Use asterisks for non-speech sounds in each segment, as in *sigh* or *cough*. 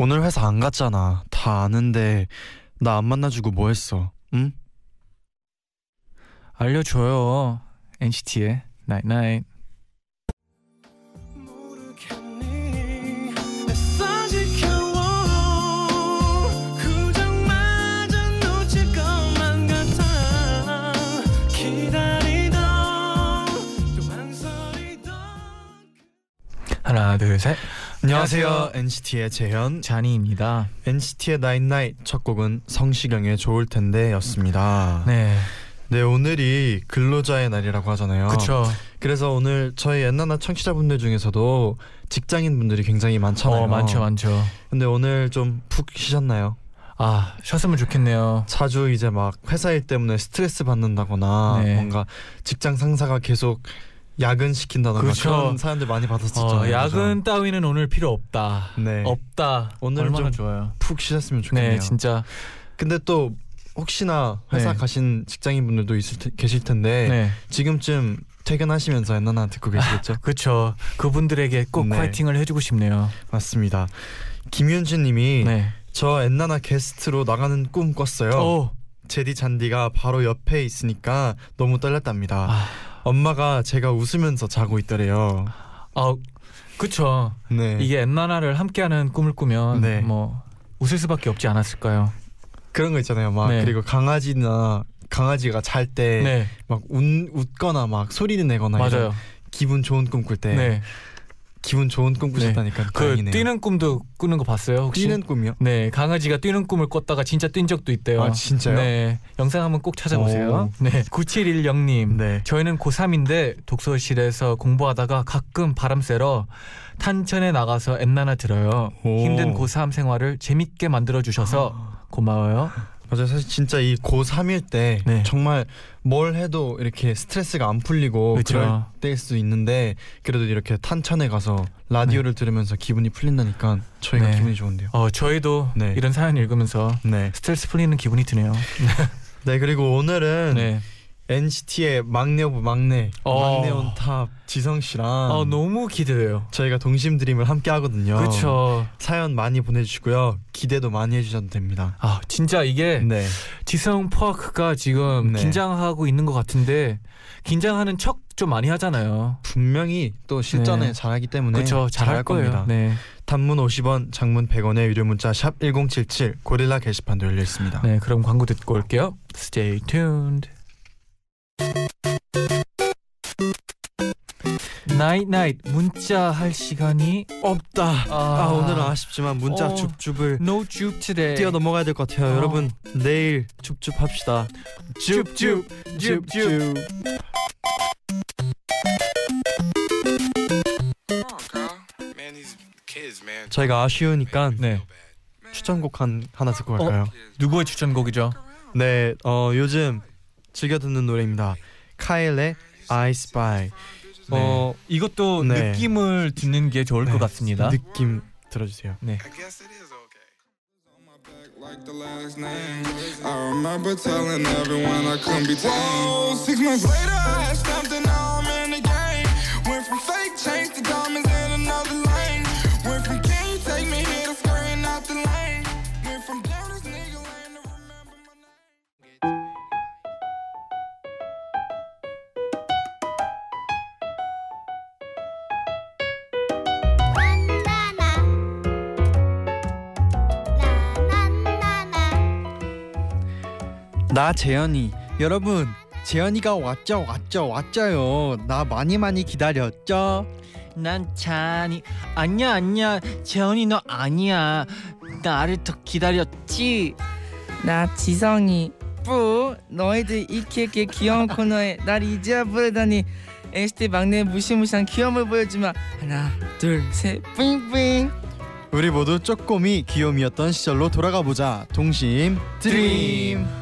오늘 회사 안 갔잖아. 다 아는데 나 안 만나주고 뭐 했어? 응? 알려줘요. NCT의 Night Night. 망설이던 하나 둘 셋. 안녕하세요. NCT의 재현. 자니입니다. NCT의 Night 첫 곡은 성시경의 좋을 텐데였습니다. 네. 네. 오늘이 근로자의 날이라고 하잖아요. 그쵸. 그래서 오늘 저희 엔나나 청취자분들 중에서도 직장인 분들이 굉장히 많잖아요. 어 많죠 많죠. 근데 오늘 좀 푹 쉬셨나요? 아 쉬었으면 좋겠네요. 자주 이제 막 회사 일 때문에 스트레스 받는다거나 네. 뭔가 직장 상사가 계속 야근 시킨다거나 그렇죠. 그런 사연들 많이 받았었잖아요. 어, 야근 따위는 오늘 필요 없다. 그죠? 네. 없다. 오늘 얼마나 좀 좋아요. 푹 쉬셨으면 좋겠네요. 네 진짜. 근데 또 혹시나 회사 네. 가신 직장인 분들도 있을 테, 계실 텐데 네. 지금쯤 퇴근하시면서 엔나나 듣고 계시겠죠? *laughs* 그렇죠. 그분들에게 꼭 네. 파이팅을 해주고 싶네요. 맞습니다. 김윤주님이 네. 저 엔나나 게스트로 나가는 꿈 꿨어요. 오. 제디 잔디가 바로 옆에 있으니까 너무 떨렸답니다. 아, 엄마가 제가 웃으면서 자고 있더래요. 아 그쵸. 네. 이게 엔나나를 함께하는 꿈을 꾸면 네. 뭐 웃을 수밖에 없지 않았을까요? 그런 거 있잖아요. 막 네. 그리고 강아지나 강아지가 잘 때막 네. 웃거나 막 소리를 내거나 맞아요. 기분 좋은 꿈 꿀때 네. 기분 좋은 꿈 꾸셨다니까 그 다행이네요. 뛰는 꿈도 꾸는 거 봤어요 혹시? 뛰는 꿈이요? 네 강아지가 뛰는 꿈을 꿨다가 진짜 뛴 적도 있대요. 아 진짜요? 네 영상 한번 꼭 찾아보세요. 오. 네 9710님 네. 저희는 고3인데 독서실에서 공부하다가 가끔 바람 쐬러 탄천에 나가서 엔나나 들어요. 오. 힘든 고3 생활을 재밌게 만들어 주셔서 *gasps* 고마워요. 맞아요. 사실 진짜 이 고3일 때 네. 정말 뭘 해도 이렇게 스트레스가 안 풀리고 그 그쵸. 럴 때일 수 있는데 그래도 이렇게 탄천에 가서 라디오를 들으면서 기분이 풀린다니까 저희가 네. 기분이 좋은데요. 어 저희도 네. 이런 사연 읽으면서 네. 스트레스 풀리는 기분이 드네요. *laughs* 네 그리고 오늘은 네. NCT의 막내 of 막내 어. 막내 on top 지성 씨랑 아 너무 기대돼요. 저희가 동심 드림을 함께 하거든요. 그렇죠. 사연 많이 보내주시고요. 기대도 많이 해주셔도 됩니다. 아 진짜 이게 네. 지성 퍼크가 지금 네. 긴장하고 있는 것 같은데 긴장하는 척 좀 많이 하잖아요. 분명히 또 실전에 네. 잘하기 때문에 그렇죠. 잘할 거예요. 겁니다. 네. 단문 50원, 장문 100원의 유료 문자 샵 #1077 고릴라 게시판도 열려 있습니다. 네, 그럼 광고 듣고 올게요. Stay tuned. night night 문자 할 시간이 없다. 아, 아, 오늘은 아쉽지만 문자 어. 줍줍을 no 줍 today. 뛰어 넘어가야 될 것 같아요. 어. 여러분 내일 줍줍 합시다. 줍줍 줍줍. Man, these kids, man. 저희가 아쉬우니까 네. 추천곡 한 하나 듣고 갈까요? 누구의 추천곡이죠? 네, 어 요즘 즐겨 듣는 노래입니다. 카일의 I Spy. 어 이것도 네. 느낌을 듣는 게 좋을 네, 것 같습니다. 느낌 들어주세요. 네. I guess it is okay. like the last name. I remember telling everyone I couldn't be tamed. Six months later, I had and now I'm in the game. Went from fake chains to diamonds 나 재현이. 여러분 재현이가 왔죠 왔죠 왔죠요. 나 많이 많이 기다렸죠? 난 찬이 아니야 아니야. 재현이 너 아니야. 나를 더 기다렸지? 나 지성이. 뿌 너희들 이렇게 귀여운 코너에 날 이제야 부르다니. NCT 막내 무시무시한 귀여움을 보여주마. 하나 둘셋. 뿌잉뿌잉 우리 모두 쪼꼬미 귀요미였던 시절로 돌아가 보자. 동심. 드림.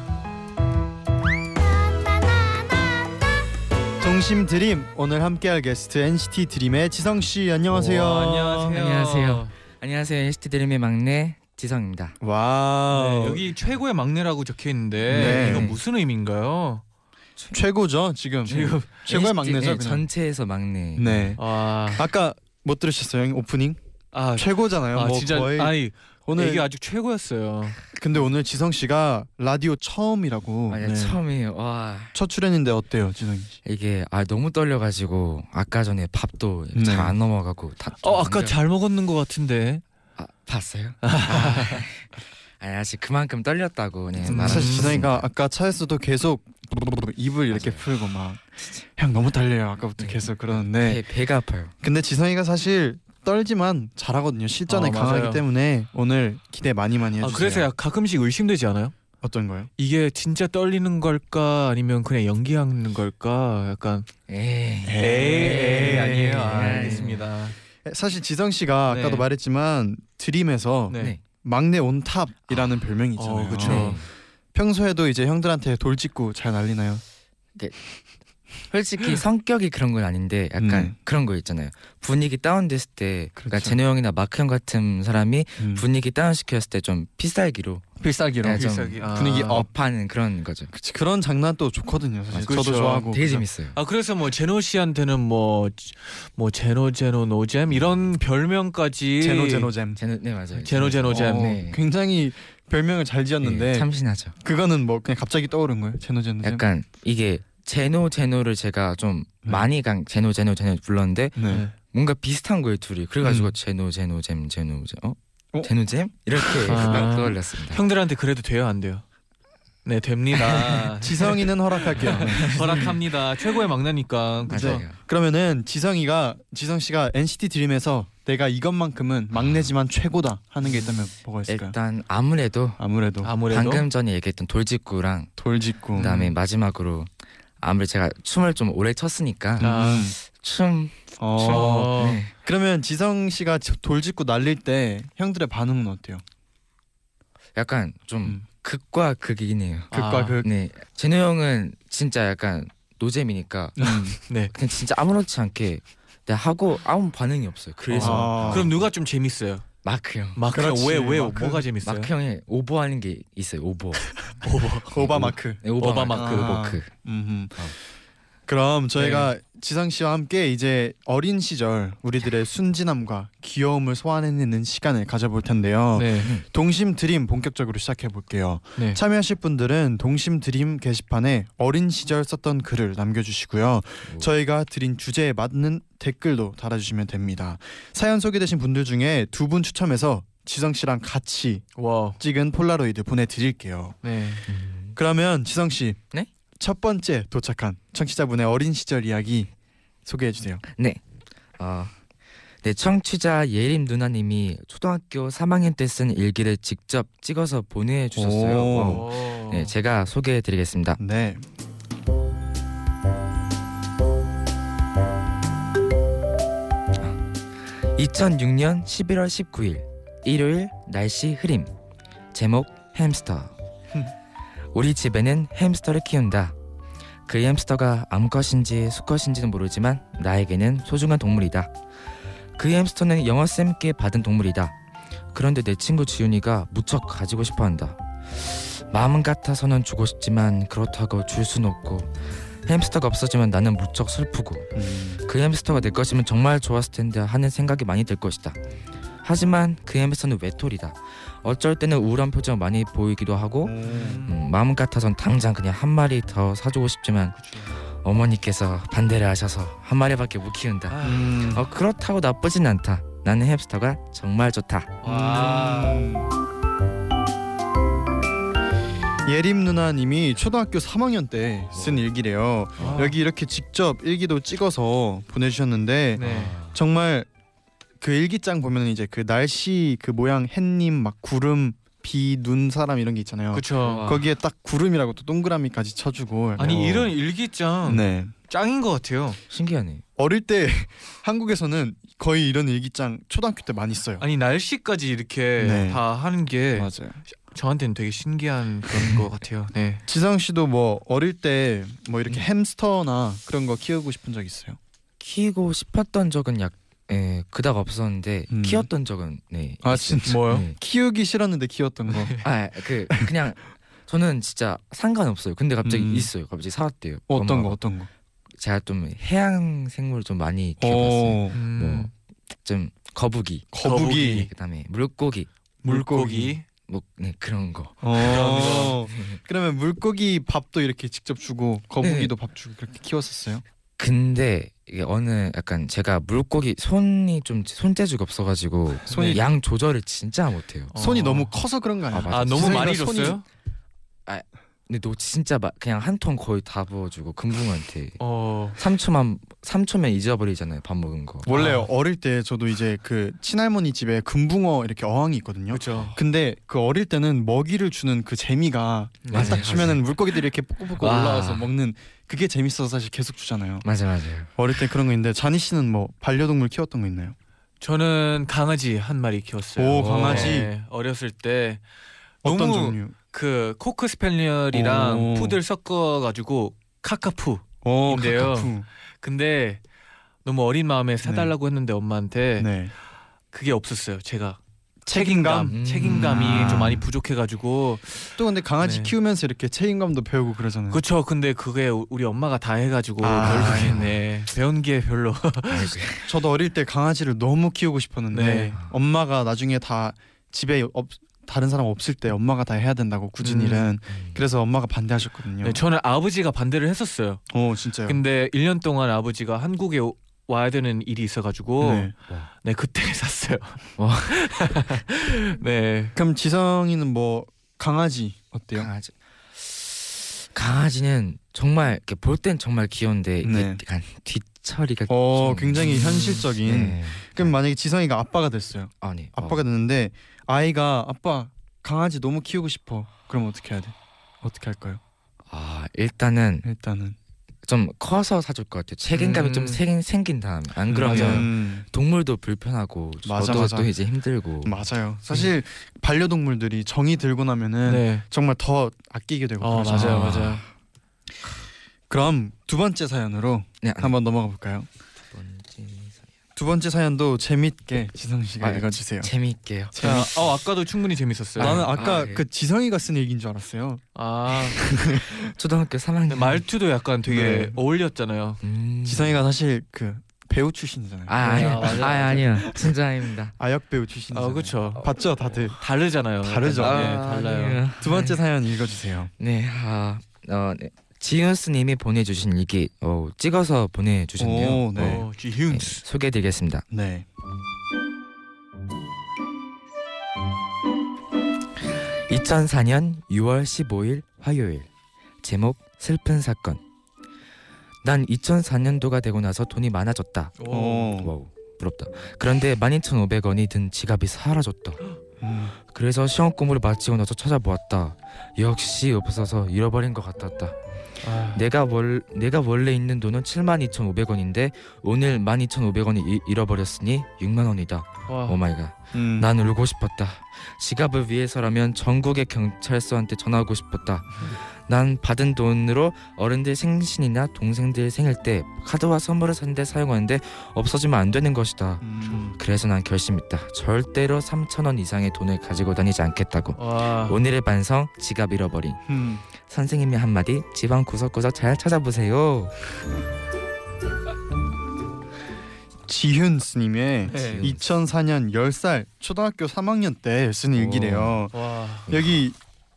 동심 DREAM 오늘 함께할 게스트 NCT 드림의 지성 씨 안녕하세요. 우와, 안녕하세요. 안녕하세요. 안녕하세요. NCT 드림의 막내 지성입니다. 와우. 네, 여기 최고의 막내라고 적혀 있는데 네. 이건 무슨 의미인가요? 최고죠 지금. 지금 최고의 NCT 막내죠. 네. 전체에서 막내. 네. 아, 아까 못 들으셨어요 오프닝? 아, 최고잖아요. 아 뭐 진짜 거의 아니 오늘 이게 아주 최고였어요. 근데 오늘 지성 씨가 라디오 처음이라고 아니 네. 처음이에요. 와 첫 출연인데 어때요 지성 씨? 이게 아 너무 떨려가지고 아까 전에 밥도 네. 잘안 넘어가고 다. 어 아까 잘 먹었는 것 같은데. 아, 봤어요? 아, *laughs* 아니 아직 그만큼 떨렸다고 그냥 음, 사실 지성이가. 아까 차에서도 계속 입을 이렇게 맞아요. 풀고 막 형 너무 떨려요 아까부터 네. 계속 그러는데 배, 배가 아파요. 근데 지성이가 사실 떨지만 잘하거든요 실전에 어, 강하기 맞아요. 때문에 오늘 기대 많이 많이 아 해주세요. 그래서 야, 가끔씩 의심되지 않아요? 어떤 거요? 이게 진짜 떨리는 걸까 아니면 그냥 연기하는 걸까? 약간 에이. 에이 에이 아니에요. 아, 에이. 알겠습니다. 사실 지성 씨가 네. 아까도 말했지만 드림에서 네. 네. 막내 온탑이라는 별명이 있잖아요. 어, 그쵸. 네. 평소에도 이제 형들한테 돌직구 잘 날리나요? 솔직히 성격이 그런 건 아닌데 약간 음. 그런 거 있잖아요. 분위기 다운됐을 때, 그러니까 그렇죠. 제노 형이나 마크 형 같은 사람이 음. 분위기 다운 시켰을 때 좀 필살기로 필살기로 네, 좀 필살기. 아. 분위기 up. up하는 그런 거죠. 그치, 그런 장난 또 좋거든요. 사실 그렇죠. 저도 좋아하고 되게 재밌어요. 아 그래서 뭐 제노 씨한테는 뭐뭐 제노 제노 노잼 이런 별명까지 제노 제노잼. 제노 네 맞아요. 제노 제노잼. 어, 네. 굉장히 별명을 잘 지었는데 네, 참신하죠. 그거는 뭐 그냥 갑자기 떠오른 거예요. 제노 제노잼. 약간 이게 제노 제노를 제가 좀 네. 많이 강 제노 제노 제노 불렀는데 네. 뭔가 비슷한 거예요 둘이. 그래가지고 음. 제노 제노 잼 제노 잼 어? 어? 제노 잼 이렇게 아. *laughs* 떠올렸습니다. 형들한테 그래도 돼요 안 돼요? 네 됩니다. *laughs* 지성이는 허락할게요. 네. *laughs* 허락합니다. 최고의 막내니까 그죠? 그러면은 지성이가 지성 씨가 NCT 드림에서 내가 이것만큼은 막내지만 최고다 하는 게 있다면 뭐가 있을까요? 일단 아무래도 아무래도 아무래도 방금 전에 얘기했던 돌직구랑 돌직구. 그다음에 마지막으로 아무래도 제가 춤을 좀 오래 췄으니까 아. 음. 춤 어. 어. 네. 그러면 지성 씨가 저- 돌직구 날릴 때 형들의 반응은 어때요? 약간 좀 음. 극과 극이네요. 극과 아. 극. 네 제노 형은 진짜 약간 노잼이니까 *laughs* 네. 그냥 진짜 아무렇지 않게 내가 하고 아무 반응이 없어요. 그래서 아. 그럼 누가 좀 재밌어요? 마크 형. 마크 그렇지, 왜왜 마크. 뭐가 재밌어요? 마크 형이 오버하는 게 있어요. 오버. *laughs* 오바 마크. 네, 오버, 오버 마크. 마크. 오버 아. 마크. 음흠. 어. 그럼 저희가 지성 씨와 함께 이제 어린 시절 우리들의 순진함과 귀여움을 소환해내는 시간을 가져볼 텐데요. 네. 동심 드림 본격적으로 시작해 볼게요. 네. 참여하실 분들은 동심 드림 게시판에 어린 시절 썼던 글을 남겨주시고요. 오. 저희가 드린 주제에 맞는 댓글도 달아주시면 됩니다. 사연 소개되신 분들 중에 두 분 추첨해서 지성 씨랑 같이 와. 찍은 폴라로이드 보내드릴게요. 네. 그러면 지성 씨, 네? 첫 번째 도착한 청취자분의 어린 시절 이야기 소개해 주세요. 네. 어, 네 청취자 예림 누나님이 초등학교 3학년 때 쓴 일기를 직접 찍어서 보내 주셨어요. 오. 와우. 오. 네, 제가 소개해 드리겠습니다. 네. 2006년 11월 19일 일요일 날씨 흐림 제목 햄스터 우리 집에는 햄스터를 키운다 그 햄스터가 암컷인지 수컷인지는 모르지만 나에게는 소중한 동물이다 그 햄스터는 영어 쌤께 받은 동물이다 그런데 내 친구 지훈이가 무척 가지고 싶어 한다 마음 같아서는 주고 싶지만 그렇다고 줄 순 없고 햄스터가 없어지면 나는 무척 슬프고 음. 그 햄스터가 내 것이면 정말 좋았을 텐데 하는 생각이 많이 들 것이다. 하지만 그 햄스터는 외톨이다. 어쩔 때는 우울한 표정 많이 보이기도 하고 음, 마음 같아선 당장 그냥 한 마리 더 사주고 싶지만 어머니께서 반대를 하셔서 한 마리밖에 못 키운다. 음. 어, 그렇다고 나쁘진 않다. 나는 햄스터가 정말 좋다. 와. 예림 누나님이 초등학교 3학년 때 쓴 일기래요. 아. 여기 이렇게 직접 일기도 찍어서 보내주셨는데 네. 정말 그 일기장 보면 이제 그 날씨 그 모양 햇님 막 구름 비, 눈, 사람 이런 게 있잖아요. 그쵸. 와. 거기에 딱 구름이라고 또 동그라미까지 쳐주고 아니 어. 이런 일기장 네 짱인 것 같아요. 신기하네. 어릴 때 *laughs* 한국에서는 거의 이런 일기장 초등학교 때 많이 써요. 아니 날씨까지 이렇게 네. 다 하는 게 맞아요. 저한테는 되게 신기한 그런 *laughs* 것 같아요. 네. 지성 씨도 뭐 어릴 때 뭐 이렇게 햄스터나 그런 거 키우고 싶은 적 있어요? 키우고 싶었던 적은 약 예, 그닥 없었는데 음. 키웠던 적은 네. 아, 있어요. 진짜? 뭐요? 네. 키우기 싫었는데 키웠던 거. 아, 그 그냥 저는 진짜 상관없어요. 근데 갑자기 음. 있어요. 갑자기 사왔대요. 어떤 거. 어떤 거? 제가 좀 해양 생물 좀 많이 키워봤어요. 어, 음, 뭐좀 거북이, 거북이, 그다음에 물고기, 물고기. 뭐 네, 그런 거. 어. *laughs* 그러면 물고기 밥도 이렇게 직접 주고 거북이도 밥 주고 그렇게 키웠었어요? 근데 이게 어느 약간 제가 물고기 손이 좀 손재주가 없어가지고 손이- 양 조절을 진짜 못해요. 어. 손이 너무 커서 그런 거 아니야? 아, 맞아. 아 너무 지성이가 많이 손이- 줬어요? 근데 너 진짜 막 그냥 한 통 거의 다 부어주고 금붕어한테 어. 3초만 3초면 잊어버리잖아요 밥 먹은 거. 원래 아. 어릴 때 저도 이제 그 친할머니 집에 금붕어 이렇게 어항이 있거든요. 그렇죠. 근데 그 어릴 때는 먹이를 주는 그 재미가 맞아요, 딱 주면은 물고기들이 이렇게 와. 올라와서 먹는 그게 재밌어서 사실 계속 주잖아요. 맞아 맞아요. 어릴 때 그런 거 있는데 자니 씨는 뭐 반려동물 키웠던 거 있나요? 저는 강아지 한 마리 키웠어요. 오, 강아지. 네, 어렸을 때 어떤 너무 종류? 그 코크 스패니얼이랑 오. 푸들 섞어 가지고 카카푸. 어, 인데요. 카카푸. 근데 너무 어린 마음에 사달라고 했는데 엄마한테 네. 그게 없었어요. 제가 책임감. 음. 책임감이 아. 좀 많이 부족해가지고 또 근데 강아지 네. 키우면서 이렇게 책임감도 배우고 그러잖아요. 그쵸. 근데 그게 우리 엄마가 다 해가지고 아. 결국엔 네, 배운 게 별로. 저도 어릴 때 강아지를 너무 키우고 싶었는데 네. 엄마가 나중에 다 집에 없, 다른 사람 없을 때 엄마가 다 해야 된다고 굳은 음. 일은 그래서 엄마가 반대하셨거든요. 네, 저는 아버지가 반대를 했었어요. 어 진짜요. 근데 1년 동안 아버지가 한국에 오- 와야 되는 일이 있어가지고 네. 네, 그때 샀어요. 와. *laughs* 네. 그럼 지성이는 뭐 강아지 어때요? 강아지. 강아지는 정말 이렇게 볼 땐 정말 귀여운데 이게 네. 약간 뒤처리가 어 좀- 굉장히 현실적인. 네. 그럼 만약에 지성이가 아빠가 됐어요. 아, 네. 아빠가 됐는데 아이가 아빠 강아지 너무 키우고 싶어. 그럼 어떻게 해야 돼? 어떻게 할까요? 아 일단은 일단은 좀 커서 사줄 것 같아요. 책임감이 음. 좀 생, 생긴 다음에 안 그러면 음, 동물도 불편하고 맞아, 저도 맞아. 또 이제 힘들고 맞아요. 사실 반려동물들이 정이 들고 나면은 네. 정말 더 아끼게 되고 어. 맞아요 맞아요. 그럼 두 번째 사연으로 네, 한번 넘어가 볼까요? 두 번째 사연. 사연도 재밌게 지성 씨가 아, 읽어주세요. 재미있게요. 자, 어 아까도 충분히 재밌었어요. 나는 아, 아까 아, 예. 그 지성이가 쓴 얘기인 줄 알았어요. 아 *laughs* 초등학교 3학년 근데 말투도 약간 되게 네. 어울렸잖아요. 음. 지성이가 사실 그 배우 출신이잖아요. 아 아니요 아, 아. 아니요 진짜 아닙니다. 아역 배우 출신이잖아요. 아 그렇죠. 봤죠, 다들. 다르잖아요. 다르죠. 네, 아, 달라요. 아니에요. 두 번째 사연 읽어 주세요. 네, 아, 어, 네. 지윤스님이 보내주신 일기 어, 찍어서 보내주셨네요. 오, 네. 어, 네, 지훈스. 소개해드리겠습니다. 네. 2004년 6월 15일 화요일 제목 슬픈 사건 난 2004년도가 되고 나서 돈이 많아졌다 오. 와우 부럽다 그런데 12,500원이 든 지갑이 사라졌다 음. 그래서 시험 공부를 마치고 나서 찾아보았다 역시 없어서 잃어버린 것 같았다 아, 내가 월 내가 원래 있는 돈은 72,500원인데 오늘 12,500원이 잃어버렸으니 6만 원이다 와. oh my god 음. 난 울고 싶었다. 지갑을 위해서라면 전국의 경찰서한테 전화하고 싶었다. 난 받은 돈으로 어른들 생신이나 동생들 생일 때 카드와 선물을 사는데 사용하는데 없어지면 안 되는 것이다. 음. 그래서 난 결심했다. 절대로 3천 원 이상의 돈을 가지고 다니지 않겠다고. 와. 오늘의 반성 지갑 잃어버린 음. 선생님이 한마디 집안 구석구석 잘 찾아보세요. 지훈 스님의 네. 2004년 10살 초등학교 3학년 때 쓴 일기래요. 와. 여기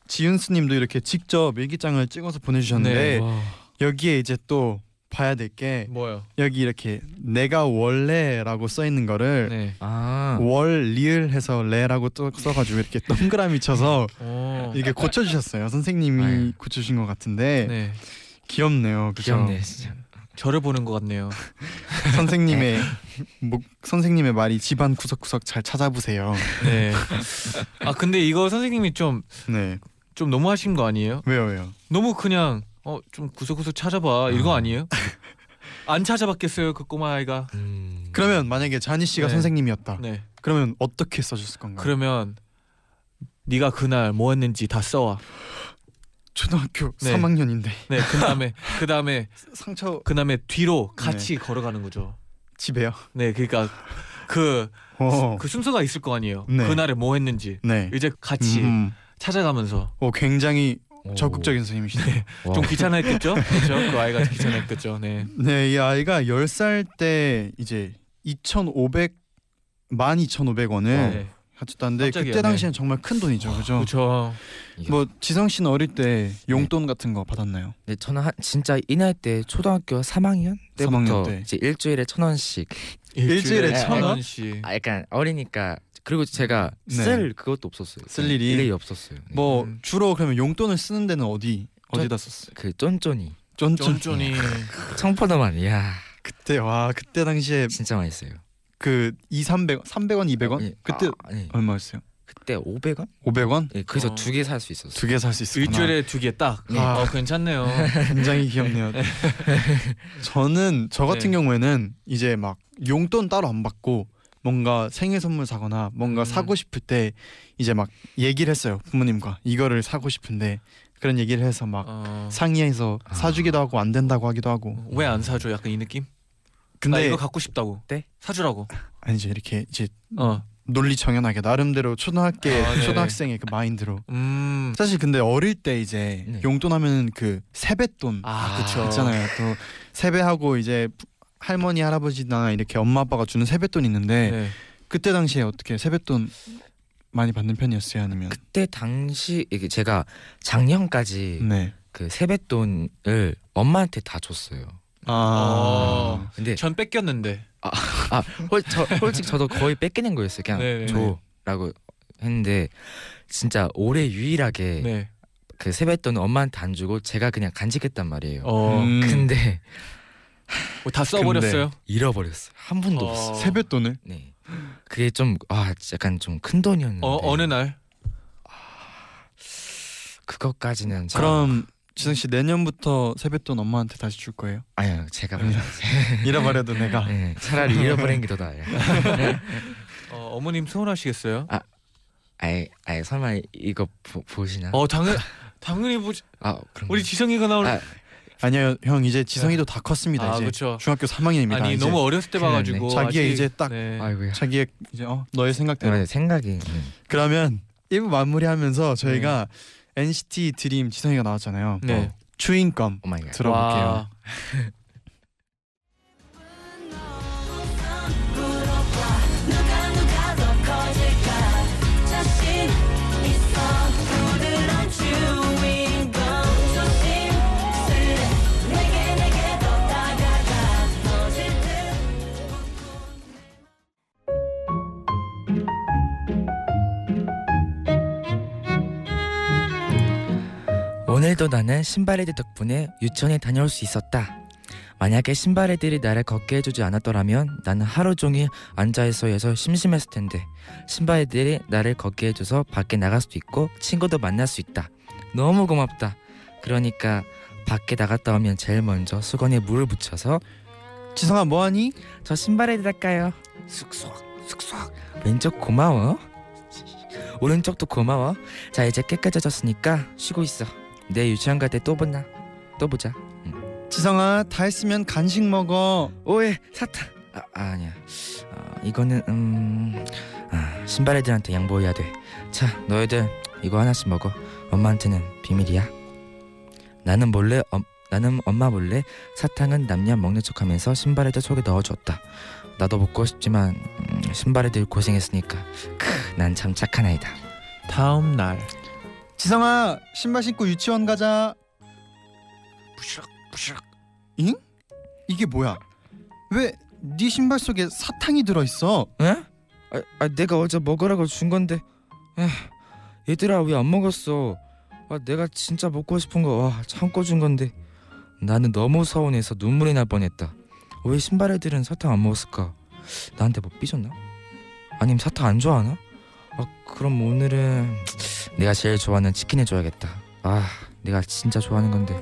지훈 스님도 이렇게 직접 일기장을 찍어서 보내주셨는데 네. 여기에 이제 또 봐야 될 게 뭐요? 여기 이렇게 내가 원래라고 써 있는 거를 네. 아 월 리을 해서 레라고 또 써가지고 이렇게 *laughs* 동그라미 쳐서 오. 이게 고쳐주셨어요. 선생님이 네. 고쳐주신 것 같은데 네. 귀엽네요. 그죠? 귀엽네 진짜. 저를 보는 것 같네요. *laughs* 선생님의 *laughs* 목 선생님의 말이 집안 구석구석 잘 찾아보세요. 네. 아 근데 이거 선생님이 좀좀 네. 너무 하신 거 아니에요? 왜요 왜요? 너무 그냥 어좀 구석구석 찾아봐 이거 아니에요? 안 찾아봤겠어요 그 꼬마 아이가. 음. 그러면 만약에 자니 씨가 네. 선생님이었다. 네. 그러면 어떻게 써줬을 건가요? 그러면 네가 그날 뭐 했는지 다 써와. 초등학교 네. 3학년인데 네. 그 다음에 그 다음에 *laughs* 상처 그 다음에 뒤로 같이 걸어가는 거죠. 집에요. 네. 그러니까 그그 어. 순서가 있을 거 아니에요. 네. 그날에 뭐 했는지 네. 이제 같이 음. 찾아가면서 오 굉장히 오. 적극적인 선생님이시네. 와. 좀 귀찮아했겠죠? 그렇죠. 그 아이가 귀찮아했겠죠. 네. 네, 이 아이가 10살 때 이제 2,500 12,500원을 네. 가졌다는데 깜짝이야, 그때 네. 당시엔 정말 큰 돈이죠. 그죠? 그렇죠. 뭐 지성 씨는 어릴 때 용돈 같은 거 받았나요? 네, 저는 한, 진짜 이 나이 때 초등학교 3학년 때부터 3학년 때. 이제 일주일에 천 원씩. 일주일에 천 원? 원씩. 아 약간 어리니까 그리고 제가 네. 쓸 그것도 없었어요. 쓸 일이? 일이 없었어요. 네. 뭐 음. 주로 그러면 용돈을 쓰는 데는 어디 저- 어디다 썼어요? 그 쫀쫀이 쫀쫀. 쫀쫀이 *laughs* 청포도만 이야 그때 와 그때 당시에 진짜 많이 써요. 그 2, 300원, 300원, 200원? 예, 그때 아, 아니 얼마였어요? 그때 500원? 500원? 예, 거기서 어. 두개 살 수 있었어요. 두 개 살 수 있었구나. 일주일에 두 개 딱. 네. 어 괜찮네요. *laughs* 굉장히 귀엽네요. 저는 저 같은 네. 경우에는 이제 막 용돈 따로 안 받고 뭔가 생일 선물 사거나 뭔가 음. 사고 싶을 때 이제 막 얘기를 했어요 부모님과 이거를 사고 싶은데 그런 얘기를 해서 막 어, 상의해서 아. 사주기도 하고 안 된다고 하기도 하고 왜 안 사줘? 약간 이 느낌? 나 근데 이거 갖고 싶다고. 네? 사주라고. 아니죠 이렇게 이제 어. 논리 정연하게 나름대로 초등학교 아, 네. 초등학생의 그 마인드로 음. 사실 근데 어릴 때 이제 네. 용돈 하면 그 세뱃돈 아 그쵸. 있잖아요. 또 세배하고 이제 부- 할머니 할아버지나 이렇게 엄마 아빠가 주는 세뱃돈 있는데 네. 그때 당시에 어떻게 세뱃돈 많이 받는 편이었어요 아니면 그때 당시 이게 제가 작년까지 네. 그 세뱃돈을 엄마한테 다 줬어요. 어. 근데 전 뺏겼는데. 홀, 저, 솔직히 저도 거의 뺏기는 거였어요. 그냥 네네. 줘라고 했는데 진짜 올해 유일하게 네. 그 세뱃돈을 엄마한테 안 주고 제가 그냥 간직했단 말이에요. 어. 음. 근데 뭐 다 써버렸어요. 잃어버렸어요. 한 분도 어. 없어. 세뱃돈을 네. 그게 좀아 약간 좀 큰 돈이었는데. 어 어느 날. 그것까지는 잘- 그럼 지성 씨 내년부터 세뱃돈 엄마한테 다시 줄 거예요? 아니요 제가 음. *laughs* 잃어버려도 내가 네, 차라리 잃어버린 게 더 나아요. 어, 어머님 서운하시겠어요? 아예 아예 설마 이거 보, 보시나? 어 당연 당연히 보지. 아 그럼 우리 지성이가 나올. 아, 아니요 형 이제 지성이도 다 컸습니다 아, 이제 그쵸. 중학교 3학년입니다 아니 이제 너무 어렸을 때 봐가지고 자기의 아직- 이제 딱- 네. 아이고야. 자기의 이제 어 너의 생각대로 네, 생각이 네. 그러면 1부 마무리하면서 저희가 NCT 드림 지성이가 나왔잖아요 네. 어, 추인검. 들어볼게요 *laughs* 오늘도 나는 신발애들 덕분에 유치원에 다녀올 수 있었다. 만약에 신발애들이 나를 걷게 해주지 않았더라면 나는 하루 종일 앉아있어야 심심했을 텐데 신발애들이 나를 걷게 해줘서 밖에 나갈 수도 있고 친구도 만날 수 있다. 너무 고맙다. 그러니까 밖에 나갔다 오면 제일 먼저 수건에 물을 묻혀서 지성아 뭐하니? 저 신발애들 할까요? 쑥쑥 쑥쑥 왼쪽 고마워. 오른쪽도 고마워. 자 이제 깨끗해졌으니까 쉬고 있어. 내 유치원 갈 때 또 보나? 또 보자. 지성아 다 했으면 간식 먹어 오해 사탕. 아, 아 아니야. 아, 이거는 음 아, 신발애들한테 양보해야 돼. 자 너희들 이거 하나씩 먹어. 엄마한테는 비밀이야. 나는 몰래 엄, 나는 엄마 몰래 사탕은 남녀 먹는 척하면서 신발애들 속에 넣어줬다. 나도 먹고 싶지만 음, 신발애들 고생했으니까 난참 착한 아이다. 다음 날. 지성아 신발 신고 유치원 가자 부시락 부시락. 이게 뭐야 왜 네 신발 속에 사탕이 들어 있어 에? 아, 아 내가 어제 먹으라고 준 건데. 에, 얘들아 왜 안 먹었어? 아 내가 진짜 먹고 싶은 거 와 참고 준 건데 나는 너무 서운해서 눈물이 날 뻔했다. 왜 신발 애들은 사탕 안 먹었을까? 나한테 뭐 삐졌나? 아니면 사탕 안 좋아하나? 아, 그럼 오늘은 내가 제일 좋아하는 치킨 해줘야겠다. 아, 내가 진짜 좋아하는 건데.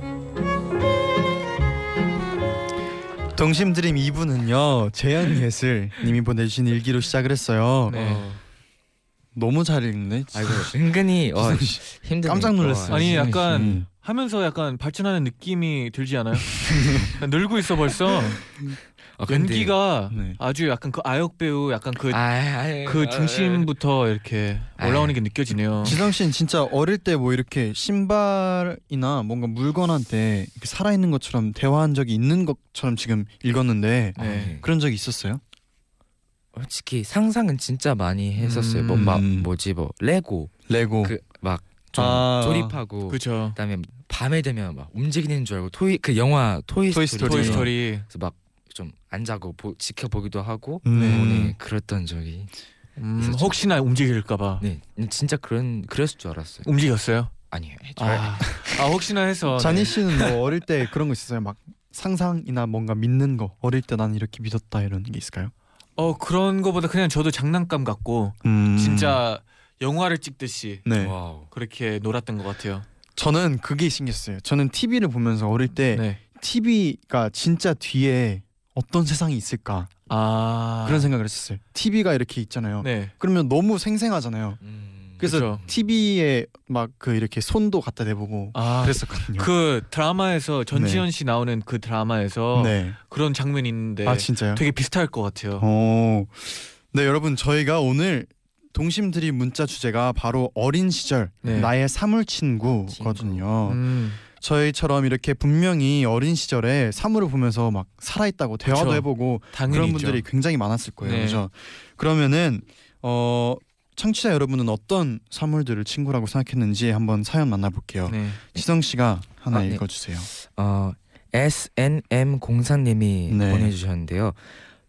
동심 드림 2부는요 재현 예슬 님이 보내주신 일기로 시작을 했어요. 네. 어, 너무 잘 읽네. 아이고 은근히 어. *laughs* 힘드네. 깜짝 놀랐어요. 아니. 약간 음. 하면서 약간 발전하는 느낌이 들지 않아요? *laughs* 늘고 있어 벌써. 아, 근데- 연기가 네. 아주 약간 그 아역 배우 약간 그그 아이, 아이, 중심부터 이렇게 아이. 올라오는 게 느껴지네요. 지성 씨는 진짜 어릴 때 뭐 이렇게 신발이나 뭔가 물건한테 이렇게 살아 있는 것처럼 대화한 적이 있는 것처럼 지금 읽었는데 아, 네. 네. 그런 적이 있었어요? 솔직히 상상은 진짜 많이 했었어요. 음. 뭐 막 뭐지 뭐 레고 레고. 그막좀 아. 조립하고 그렇죠. 그다음에 밤에 되면 막 움직이는 줄 알고 토이 그 영화 토이, 토이 스토리, 토이 스토리. 그래서 막 좀 안 자고 보, 지켜보기도 하고 음. 네, 그랬던 적이 음. 혹시나 움직일까봐 네 진짜 그런 그랬을 줄 알았어요. 움직였어요. 아니에요. 아, 아 혹시나 해서 *laughs* 자니 네. 씨는 뭐 어릴 때 그런 거 있었어요? 막 상상이나 뭔가 믿는 거 어릴 때 난 이렇게 믿었다 이런 게 있을까요? 어 그런 거보다 그냥 저도 장난감 같고 음. 진짜 영화를 찍듯이 네. 그렇게 놀았던 것 같아요. 저는 그게 신기했어요. 저는 TV를 보면서 어릴 때 네. TV가 진짜 뒤에 어떤 세상이 있을까 아 그런 생각을 했었어요. TV가 이렇게 있잖아요. 네. 그러면 너무 생생하잖아요. 음, 그래서 그쵸. TV에 막 그 이렇게 손도 갖다 대보고 아 그랬었거든요. 그 드라마에서 전지현 씨 나오는 그 드라마에서 네. 그런 장면이 있는데 아 진짜요? 되게 비슷할 것 같아요. 어. 네 여러분 저희가 오늘 동심들이 문자 주제가 바로 어린 시절 네. 나의 사물 친구거든요. 음, 저희처럼 이렇게 분명히 어린 시절에 사물을 보면서 막 살아있다고 대화도 그쵸. 해보고 그런 있죠. 분들이 굉장히 많았을 거예요. 네. 그죠? 그러면은 어 청취자 여러분은 어떤 사물들을 친구라고 생각했는지 한번 사연 만나볼게요. 네. 지성 씨가 하나 아, 네. 읽어주세요. 어 SNM 공사님이 네. 보내주셨는데요.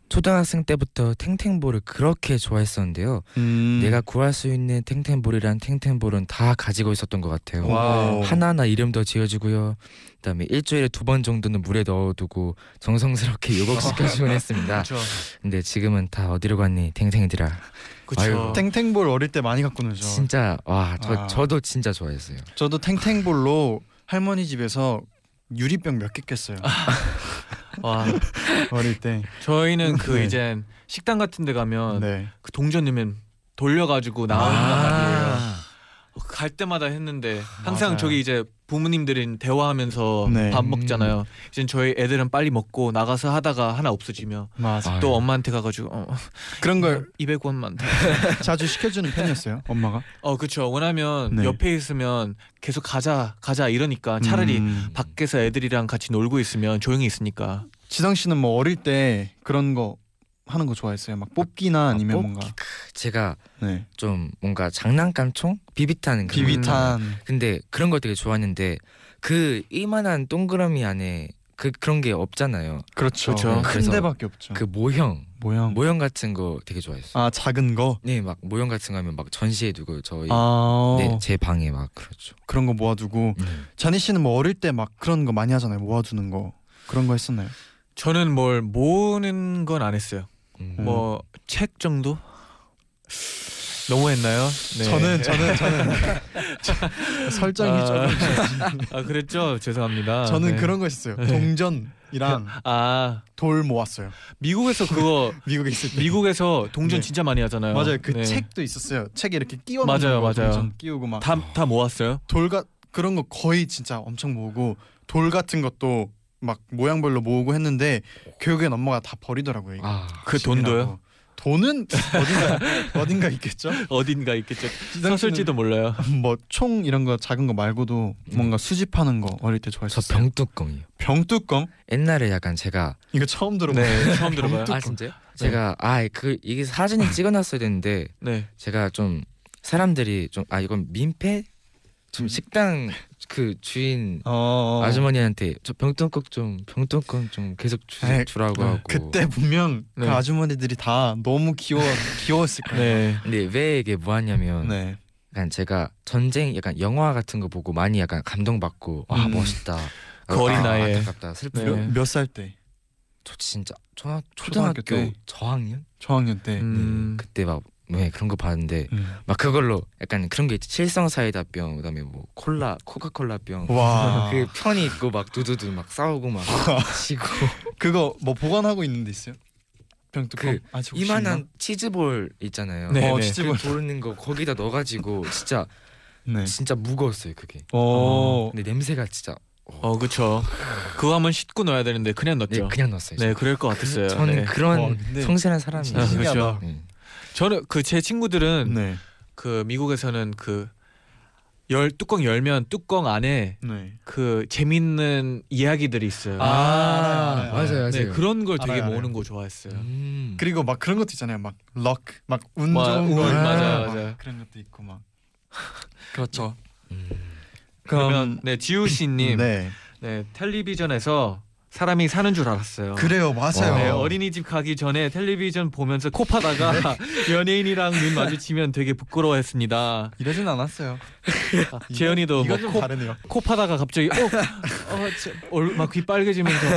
초등학생 때부터 탱탱볼을 그렇게 좋아했었는데요. 음. 내가 구할 수 있는 탱탱볼이란 탱탱볼은 다 가지고 있었던 것 같아요. 와우. 하나하나 이름도 지어주고요. 그다음에 일주일에 두 번 정도는 물에 넣어두고 정성스럽게 목욕시켜주곤 했습니다. 근데 지금은 다 어디로 갔니 탱탱이들아. 그렇죠. 아유, 탱탱볼 어릴 때 많이 갖고 놀죠. 진짜 와저 아. 저도 진짜 좋아했어요. 저도 탱탱볼로 할머니 집에서 유리병 몇 개 깼어요. *laughs* 와 *laughs* 어릴 때. 저희는 그 네. 이제 식당 같은 데 가면 네. 그 동전 넣으면 돌려가지고 나온단 말이에요. 아. 갈 때마다 했는데 항상 맞아요. 저기 이제 부모님들은 대화하면서 네. 밥 먹잖아요. 이제 저희 애들은 빨리 먹고 나가서 하다가 하나 없어지면 맞아. 또 엄마한테 가가지고 어, 그런 걸 200원만 더. *laughs* 자주 시켜주는 편이었어요. 엄마가. 어 그쵸. 왜냐면 네. 옆에 있으면 계속 가자 가자 이러니까 차라리 음. 밖에서 애들이랑 같이 놀고 있으면 조용히 있으니까. 지성 씨는 뭐 어릴 때 그런 거 하는 거 좋아했어요. 막 뽑기나 아니면 뽑기. 뭔가 제가 네. 좀 뭔가 장난감 총 비비탄 그런 거. 비비탄. 근데 그런 거 되게 좋아했는데 그 이만한 동그라미 안에 그 그런 게 없잖아요. 그렇죠. 그렇죠. 큰 그래서 데밖에 없죠. 그 모형 모양. 모형 같은 거 되게 좋아했어요. 아 작은 거. 네, 막 모형 같은 거 하면 막 전시해 두고 저희 아 네, 제 방에 막 그렇죠. 그런 거 모아두고. 음. 자니 씨는 뭐 어릴 때 막 그런 거 많이 하잖아요. 모아두는 거 그런 거 했었나요? 저는 뭘 모으는 건 안 했어요. 음. 뭐책 정도? 너무 했나요? 네. 저는 저는 저는 *laughs* 설정이 아. 조금 아 그랬죠. 죄송합니다. 저는 네. 그런 거 했어요. 동전이랑 아 돌 모았어요. 미국에서 그거 *laughs* 미국에 있을 때. 미국에서 동전 네. 진짜 많이 하잖아요. 맞아요. 그 네. 책도 있었어요. 책에 이렇게 끼워 맞아요, 맞아요. 동전 끼우고 막 다, 다 모았어요. 돌가 그런 거 거의 진짜 엄청 모으고 돌 같은 것도 막 모양별로 모으고 했는데 교육엔 엄마가 다 버리더라고요. 이거. 아, 그 돈도요? 돈은 어딘가 *laughs* 어딘가 있겠죠. 어딘가 있겠죠. 썼을지도 몰라요. 뭐 총 이런 거 작은 거 말고도 뭔가 수집하는 거 어릴 때저 좋아했었어요. 병뚜껑이요. 병뚜껑 옛날에 약간 제가 이거 처음 들어봐. 네, 처음 들어봐요. 아 진짜요? 제가 아 그 이게 사진을 찍어놨어야 되는데 네. 제가 좀 사람들이 좀 아 이건 민폐 좀 식당 그 주인 어. 아주머니한테 저 병뚜껑 좀 병뚜껑 좀 계속 주, 에이, 주라고 네. 하고 그때 분명 네. 그 아주머니들이 다 너무 귀여워 귀여웠을 거예요. 네. 근데 왜 이게 뭐하냐면 네. 약간 제가 전쟁 약간 영화 같은 거 보고 많이 약간 감동받고 와 음. 멋있다 그 어린 나이에. 안타깝다. 슬프. 네. 몇살 때? 저 진짜 초등 초등학교 초등학교 때? 저학년? 저학년 때. 음. 네, 그때 막 네, 그런 거 봤는데 음. 막 그걸로 약간 그런 게 있지. 칠성 사이다병 그다음에 뭐 콜라 코카콜라병 와. *laughs* 그 편이 있고 막 두두두 막 싸우고 막 *laughs* 치고 그거 뭐 보관하고 있는 데 있어요? 병뚜껑. 그 혹시 이만한? 치즈볼 있잖아요. 네, 어, 네. 치즈볼. 그 고르는 거 거기다 넣어가지고 진짜 네. 진짜 무거웠어요 그게. 어. 근데 냄새가 진짜 어 그쵸. 그거 한번 씻고 넣어야 되는데 그냥 네, 넣었죠. 그냥 넣었어요. 네, 그럴 것 같았어요. 저는 네. 그런 와, 성실한 사람이에요. 아. 그렇죠. 네. 저는 그 제 친구들은 네. 그 미국에서는 그 열 뚜껑 열면 뚜껑 안에 네. 그 재밌는 이야기들이 있어요. 아, 알아요, 알아요. 맞아요, 맞아요. 네, 그런 걸 되게 알아요, 알아요. 모으는 거 좋아했어요. 음. 그리고 막 그런 것도 있잖아요. 막 럭, 막운 와, 좋은 운, 거. 맞아, 막 맞아. 그런 것도 있고 막. *laughs* 그렇죠. 음. 그러면 네 지우 씨님, 네. 네. 텔레비전에서 사람이 사는 줄 알았어요. 그래요, 맞아요. 네, 어린이집 가기 전에 텔레비전 보면서 코 파다가 *laughs* 연예인이랑 눈 마주치면 되게 부끄러워했습니다. 이러진 않았어요. 아, *laughs* 재현이도 이거 뭐좀 코, 다르네요. 코 파다가 갑자기 어, 어, 막귀 빨개지면서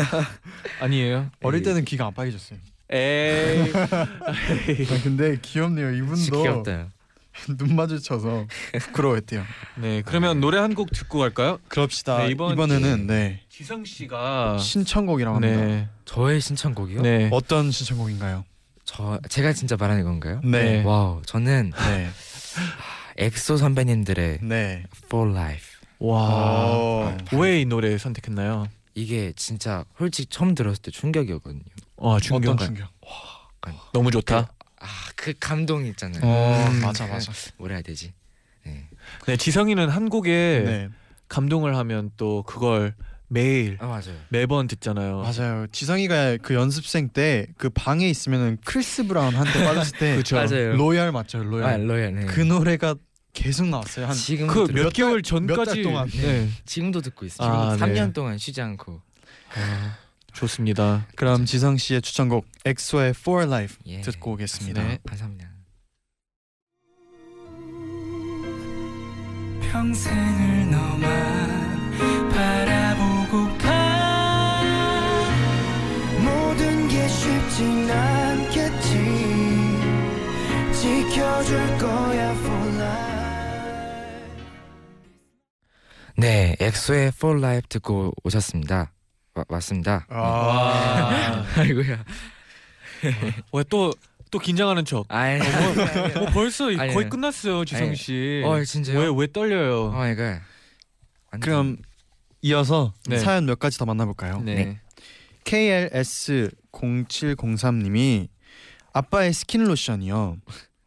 아니에요? 어릴 때는 귀가 안 빨개졌어요. 에이, *laughs* 아, 근데 귀엽네요. 이분도 귀엽다. *laughs* 눈 마주쳐서 부끄러워했대요. 네, 그러면 노래 한 곡 듣고 갈까요? 그럽시다. 네, 이번 이번 에는 네 지성 씨가 신청곡이라고 합니다. 네, 저의 신청곡이요? 네, 어떤 신청곡인가요? 저 제가 진짜 말하는 건가요? 네. 와우, 저는 네. 엑소 선배님들의 네. For Life 와, 어. 왜이 노래 선택했나요? 이게 진짜 솔직히 처음 들었을 때 충격이었거든요. 와, 충격, 어떤 충격? 너무 좋다. 아, 그 감동 있잖아요. 어, 음, 맞아 맞아. 뭐라 해야 되지? 네. 네, 지성이는 한 곡에 네. 감동을 하면 또 그걸 매일 아 맞아요. 매번 듣잖아요. 맞아요. 지성이가 그 연습생 때 그 방에 있으면은 크리스 브라운 한테 빠졌을 때 *laughs* 그쵸. 맞아요. Loyal 맞죠? Loyal. 아 Loyal. 네. 그 노래가 계속 나왔어요. 한 지금 그그몇몇 개월 달- 전까지 동안. 네. 지금도 듣고 있어요. 아, 지금 네. 3년 동안 쉬지 않고. 아, 좋습니다. 그럼 지성 씨의 추천곡 엑소의 For Life 예. 듣고 오겠습니다. 네. 감사합니다. 평생을 너만 바라보고파 모든 게 쉽진 않겠지 지켜줄 거야 for life 네, 엑소의 For Life 듣고 오셨습니다. 와, 맞습니다. 아, *laughs* 아이고야. 왜또 또 긴장하는 척? 아이. 어, 벌써 이- 아니, 거의 아니. 끝났어요, 지성 아니, 씨. 어, 진짜요? 왜 왜 떨려요? 어, 이거. 그럼 이어서 네. 사연 몇 가지 더 만나볼까요? 네. 네. KLS 0703님이 아빠의 스킨 로션이요.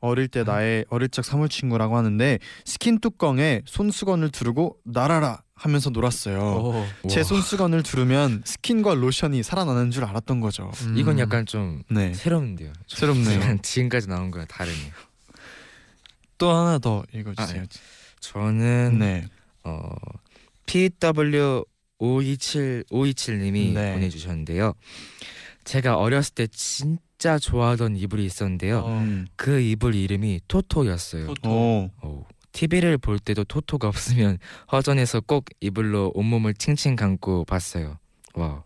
어릴 때 나의 어릴 적 사물 친구라고 하는데 스킨 뚜껑에 손수건을 두르고 날아라 하면서 놀았어요. 오. 제. 손수건을 두르면 스킨과 로션이 살아나는 줄 알았던 거죠. 음. 이건 약간 좀 네. 새로운데요. 좀 새롭네요. 지금까지 나온 거랑 다르네요. 또 하나 더 읽어주세요. 아, 저는 네. 어 PW 527 527님이 네. 보내주셨는데요. 제가 어렸을 때 진짜 좋아하던 이불이 있었는데요. 어. 음. 그 이불 이름이 토토였어요. 토토. 오. 오. TV를 볼 때도 토토가 없으면 허전해서 꼭 이불로 온몸을 칭칭 감고 봤어요. 와.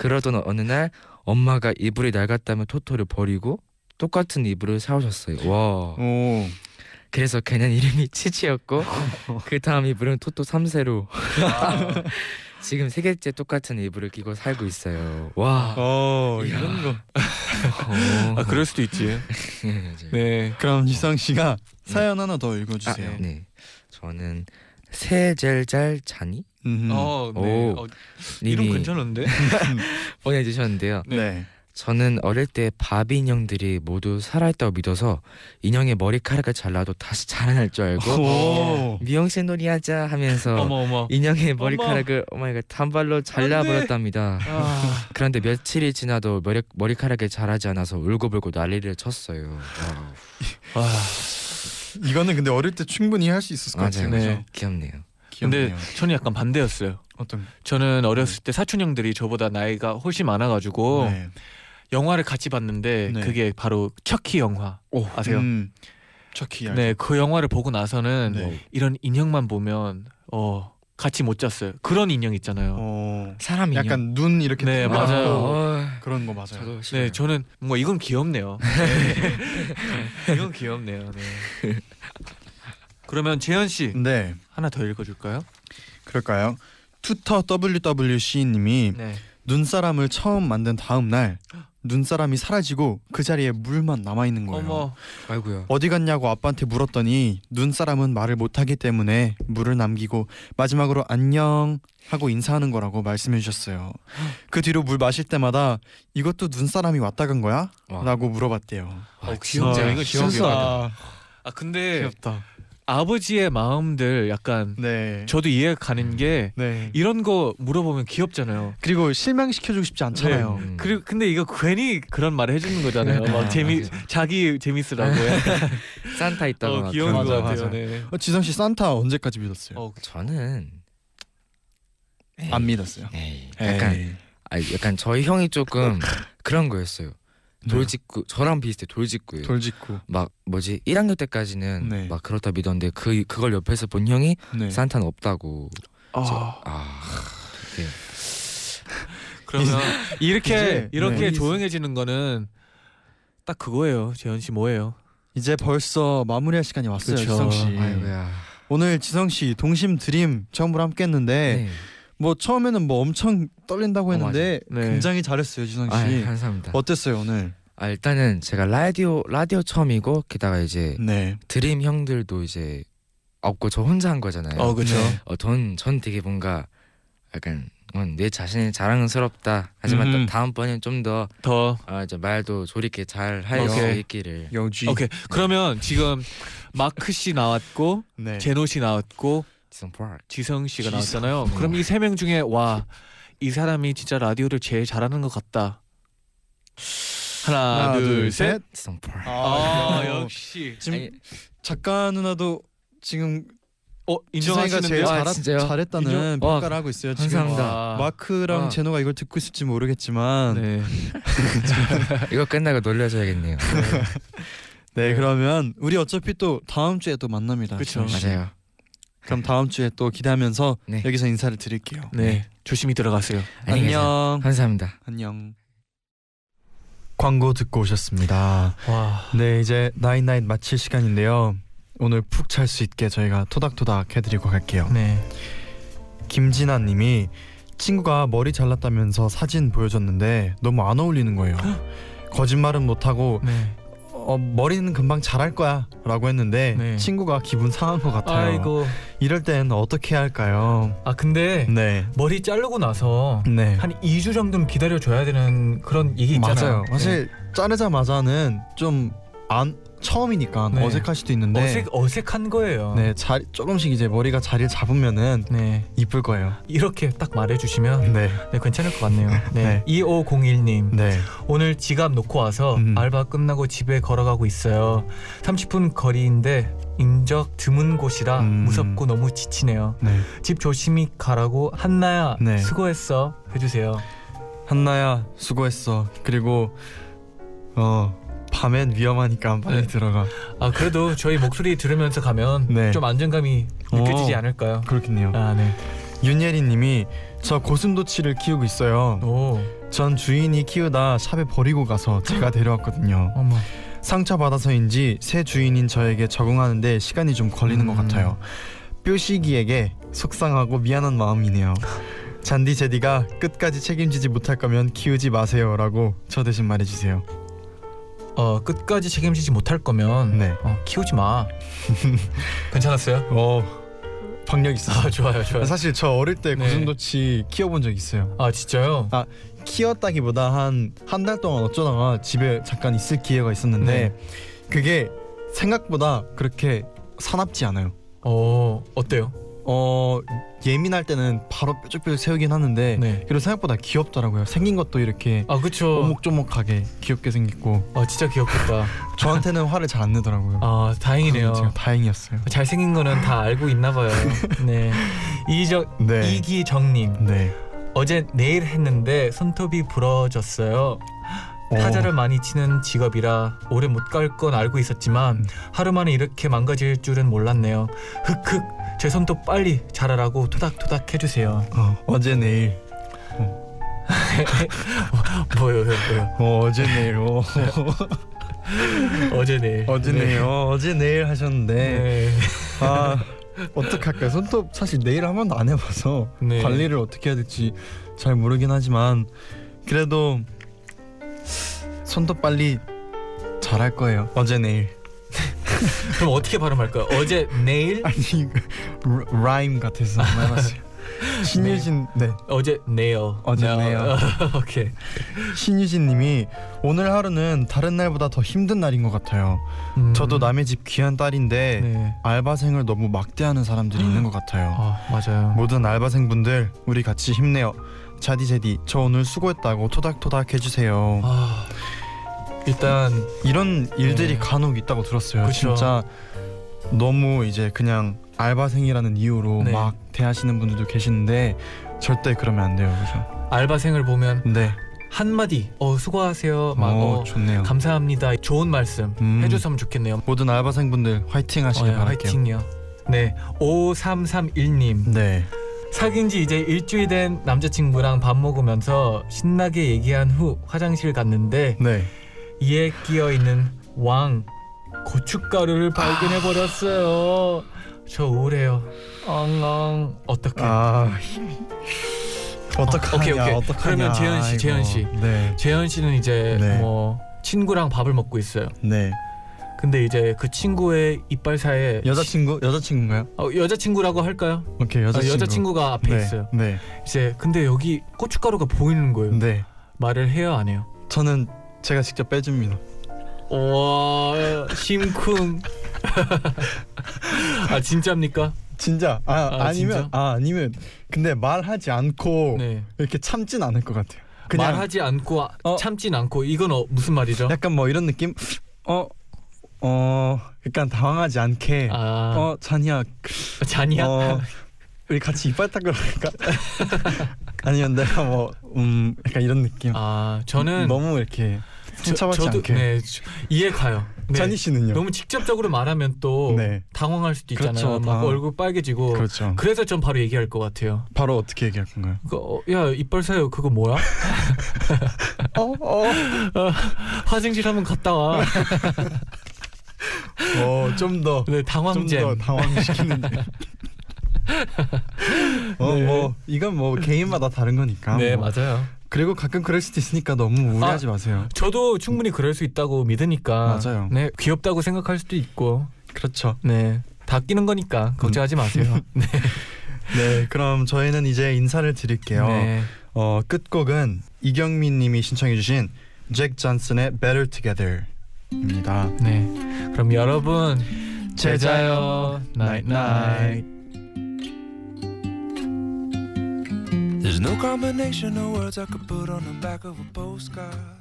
그러던 어느 날 엄마가 이불이 낡았다며 토토를 버리고 똑같은 이불을 사오셨어요. 와. 오. 그래서 걔는 이름이 치치였고 그 다음 이불은 토토 3세로 *laughs* *laughs* 지금 세 개째 똑같은 이불을 끼고 살고 있어요. 와. 어 이야. 이런 거. *laughs* 아 그럴 수도 있지. *laughs* 네. 네. 그럼 지성 씨가 사연 하나 더 아, 읽어주세요. 네. 저는 세젤잘 자니 음. 어, 네. 오. 어, 이름 괜찮은데? *laughs* 보내주셨는데요. 네. 저는 어릴 때 바비 인형들이 모두 살아있다고 믿어서 인형의 머리카락을 잘라도 다시 자라날 줄 알고 오. 미용실 놀이하자 하면서 어머 어머. 인형의 머리카락을 oh my god 단발로 잘라버렸답니다. 아, 그런데 며칠이 지나도 머리, 머리카락이 자라지 않아서 울고불고 난리를 쳤어요. Wow. 아, 이거는 근데 어릴 때 충분히 할 수 있었을 것 같아요. 네. 귀엽네요. 근데 귀엽네요. 저는 약간 반대였어요. 어떤 저는 어렸을 때 사촌 형들이 저보다 나이가 훨씬 많아가지고 네. 영화를 같이 봤는데 네. 그게 바로 척키 영화 아세요? 음. 척키 알죠? 네, 그 영화를 보고 나서는 네. 이런 인형만 보면 어 같이 못 잤어요. 그런 인형 있잖아요. 어, 사람 인형. 약간 눈 이렇게 네, 맞아요. 어, 그런 거 맞아요. 네, 저는 뭔가 이건 귀엽네요. *laughs* 네. 이건 귀엽네요. 네. *laughs* 그러면 재현 씨 네, 하나 더 읽어줄까요? 그럴까요? 투터 WWC님이 네. 눈사람을 처음 만든 다음 날 *gasps* 눈사람이 사라지고 그 자리에 물만 남아 있는 거예요. 어머, 아이고야. 어디 갔냐고 아빠한테 물었더니 눈사람은 말을 못 하기 때문에 물을 남기고 마지막으로 안녕 하고 인사하는 거라고 말씀해 주셨어요. 그 뒤로 물 마실 때마다 이것도 눈사람이 왔다 간 거야? 와. 라고 물어봤대요. 와, 어, 귀엽다. 진짜 이거 순수하다. 아 근데 귀엽다. 아버지의 마음들 약간 네. 저도 이해가 가는 게 네. 이런 거 물어보면 귀엽잖아요. 그리고 실망시켜주고 싶지 않잖아요. 음. 그리고 근데 이거 괜히 그런 말을 해주는 거잖아요. 막 재미 맞아. 자기 재밌으라고. *laughs* 산타 있다고 어, 막 귀여운 거. 같아요. 맞아. 네. 어, 지성 씨 산타 언제까지 믿었어요? 어, 저는 안 믿었어요. 에이, 약간 에이. 아 약간 저희 형이 조금 그런 거였어요. 돌직구 저랑 비슷해 돌직구예요. 돌직구. 막 뭐지 1학년 때까지는 네. 막 그렇다 믿었는데 그 그걸 옆에서 본 형이 네. 산타는 없다고. 아, 아 되게 *laughs* 그러면 이렇게 이제, 이렇게 네. 조용해지는 거는 딱 그거예요. 재현 씨 뭐예요? 이제 벌써 마무리할 시간이 왔어요, 그쵸. 지성 씨. 아이고야. 오늘 지성 씨 동심 드림 처음으로 함께했는데 네. 뭐 처음에는 뭐 엄청 떨린다고 어, 했는데 맞아요. 네. 굉장히 잘했어요, 지성 씨. 아 감사합니다. 어땠어요 오늘? 아 일단은 제가 라디오 라디오 처음이고 게다가 이제 네. 드림 형들도 이제 없고 저 혼자 한 거잖아요. 어 그렇죠. 네. 어, 전, 전 되게 뭔가 약간 어, 내 자신이 자랑스럽다. 하지만 음. 또 다음번엔 좀 더더 어, 이제 말도 조리게 잘 할수 오케이. 있기를. 여지. 오케이. 그러면 지금 마크 씨 나왔고 *laughs* 네. 제노 씨 나왔고 지성 파크. 지성 씨가 지성. 나왔잖아요. 그럼 이 세 명 중에 와 이 사람이 진짜 라디오를 제일 잘하는 것 같다. 하나, 하나, 둘, 둘, 셋. 셋. 지성 파크. 아, 야. 역시. 지금 아니, 작가 누나도 지금 어 지성이가 제일 인정하시는데요? 아, 잘하, 진짜요? 잘했다는 인정? 평가를 와, 하고 있어요. 지금 감사합니다. 와. 마크랑 아. 제노가 이걸 듣고 있을지 모르겠지만 네, 네. *laughs* 이거 끝나고 놀려줘야겠네요. 그러면 우리 어차피 또 다음 주에 또 만납니다. 씨. 맞아요. 그럼 다음 주에 또 기대하면서 네. 여기서 인사를 드릴게요. 네. 조심히 들어가세요. 안녕. 감사합니다. 안녕. 광고 듣고 오셨습니다. 와. 네 이제 나인나인 마칠 시간인데요. 오늘 푹 잘 수 있게 저희가 토닥토닥 해드리고 갈게요. 네. 김진아님이 친구가 머리 잘랐다면서 사진 보여줬는데 너무 안 어울리는 거예요. *gasps* 거짓말은 못하고 네. 어, 머리는 금방 자랄 거야라고 했는데 네. 친구가 기분 상한 것 같아요. 아이고. 이럴 땐 어떻게 해야 할까요? 아 근데 네, 머리 자르고 나서 네. 한 2주 정도는 기다려 줘야 되는 그런 얘기 있잖아요. 맞아요. 사실 자르자마자는 좀 안 처음이니까 네. 어색할 수도 네. 있는데 어색 어색한 거예요. 네, 자, 조금씩 이제 머리가 자리를 잡으면은 네. 이쁠 거예요. 이렇게 딱 말해 주시면 네, 네, 괜찮을 것 같네요. *laughs* 네. 네. 2501님. 네, 오늘 지갑 놓고 와서 음. 알바 끝나고 집에 걸어가고 있어요. 30분 거리인데 인적 드문 곳이라 음. 무섭고 너무 지치네요. 네. 집 조심히 가라고 한나야 네. 수고했어 해주세요. 한나야 수고했어. 그리고 어 밤엔 위험하니까 빨리 네. 들어가. 아 그래도 저희 목소리 들으면서 가면 네. 좀 안정감이 느껴지지 오. 않을까요? 그렇겠네요. 아 네. 윤예리님이 저 고슴도치를 키우고 있어요. 오 전 주인이 키우다 샵에 버리고 가서 제가 *gasps* 데려왔거든요. 어머. 상처 받아서인지 새 주인인 저에게 적응하는데 시간이 좀 걸리는 것 음. 같아요. 뾰시기에게 속상하고 미안한 마음이네요. 잔디 제디가 끝까지 책임지지 못할 거면 키우지 마세요라고 저 대신 말해주세요. 어 끝까지 책임지지 못할 거면 네. 어, 키우지 마. *laughs* 괜찮았어요? 어 박력 있어. 아 좋아요 *laughs* 좋아요. 사실 저 어릴 때 네. 고슴도치 키워본 적 있어요. 아 진짜요? 키웠다기보다 한 한 달 동안 어쩌다가 집에 잠깐 있을 기회가 있었는데 네. 그게 생각보다 그렇게 사납지 않아요. 어 어때요? 어 예민할 때는 바로 뾰족뾰족 세우긴 하는데 네. 그리고 생각보다 귀엽더라고요. 생긴 것도 이렇게 아 그쵸. 오목조목하게 귀엽게 생겼고 아 진짜 귀엽겠다. *laughs* 저한테는 화를 잘 안 내더라고요. 아 다행이네요. 제가 다행이었어요. 잘 생긴 거는 다 알고 있나 봐요. 네. *laughs* 이정 네. 이기정님 네. 어제 네일 했는데 손톱이 부러졌어요. 타자를 많이 치는 직업이라 오래 못 갈 건 알고 있었지만 하루 만에 이렇게 망가질 줄은 몰랐네요. 흑흑 제 손톱 빨리 자라라고 토닥토닥 해주세요. 어, 어제 내일 *laughs* 뭐요, 뭐요? 어, 어제 내일 어, 어제 내일. 어제 네. 내일 어, 어제 내일 하셨는데 네. 아 어떡할까요? 손톱 사실 네일 한 번도 안 해봐서 네. 관리를 어떻게 해야 될지 잘 모르긴 하지만 그래도 손톱 빨리 잘할 거예요. 어제 내일 *laughs* 그럼 어떻게 발음할까요? 어제 내일, 아니 그 라- 라임 같아서 해봤어요. *laughs* 신유진 네 어제 내일. 어제 네, 내일. 어, *laughs* 오케이. 신유진님이 오늘 하루는 다른 날보다 더 힘든 날인 것 같아요. 음, 저도 남의 집 귀한 딸인데 네. 알바생을 너무 막대하는 사람들이 있는 것 같아요. 아 맞아요. 모든 알바생분들 우리 같이 힘내요. 자디 제디 저 오늘 수고했다고 토닥토닥 해주세요. 아 일단 이런 일들이 네. 간혹 있다고 들었어요. 그쵸. 진짜 너무 이제 그냥 알바생이라는 이유로 네. 막 대하시는 분들도 계시는데 절대 그러면 안 돼요. 그죠? 알바생을 보면 네. 한마디 어 수고하세요 막 오, 어, 좋네요. 감사합니다 좋은 말씀 음. 해줬으면 좋겠네요 모든 알바생분들 화이팅 하시길 어, 예, 바랄게요. 화이팅요 네 5331님 네. 사귄 지 이제 일주일 된 남자친구랑 밥 먹으면서 신나게 얘기한 후 화장실 갔는데 네. 이에 끼어 있는 왕 고춧가루를 발견해 버렸어요. 저 우울해요. 엉엉 어떡해? 아 어떡하냐? 오케이, 오케이. 어떡하냐? 그러면 재현 씨. 재현 씨. 네. 재현 씨는 이제 네. 뭐 친구랑 밥을 먹고 있어요. 네. 근데 이제 그 친구의 이빨 사이에 여자친구 여자친구인가요? 어, 여자친구라고 할까요? 오케이 아, 여자친구. 여자친구가 앞에 네. 있어요. 네. 이제 근데 여기 고춧가루가 보이는 거예요. 네. 말을 해요, 안 해요? 저는 제가 직접 빼줍니다. 와 심쿵. *laughs* 아 진짜입니까? 진짜 아, 아, 아 니면 진짜? 아 아니면 근데 말하지 않고 네. 이렇게 참진 않을 것 같아요. 그냥 말하지 않고 어. 참진 않고 이건 어, 무슨 말이죠? 약간 뭐 이런 느낌 어 어, 약간 당황하지 않게 아 어 잔이야 잔이야? 어 우리 같이 이빨 닦으러 갈까? 아니면 내가 뭐 음 약간 이런 느낌 아 저는 너무 이렇게 저도 않게 네 저- 이해 가요. 네. 잔이 씨는요? 너무 직접적으로 말하면 또 네. 당황할 수도 있잖아요. 그렇죠, 막. 얼굴 빨개지고. 그렇죠. 그래서 전 바로 얘기할 것 같아요. 바로 어떻게 얘기할 건가요? 그거, 어, 야 이빨 사요 그거 뭐야? *laughs* 어, 어, 화장실 한번 갔다 와. 어, 좀 더, 네좀 당황잼. 더 당황시키는. *laughs* 어, 네. 뭐 이건 뭐 개인마다 다른 거니까. 네 뭐. 맞아요. 그리고 가끔 그럴 수도 있으니까 너무 우려하지 마세요. 저도 충분히 그럴 수 있다고 믿으니까. 맞아요. 네 귀엽다고 생각할 수도 있고. 그렇죠. 네. 다 끼는 거니까 걱정하지 마세요. *laughs* 네. 네, 그럼 저희는 이제 인사를 드릴게요. 네. 어, 끝곡은 이경민님이 신청해주신 잭 존슨의 Better Together입니다. 네. 그럼 여러분. 잘자요. Night night. There's no combination of words I could put on the back of a postcard.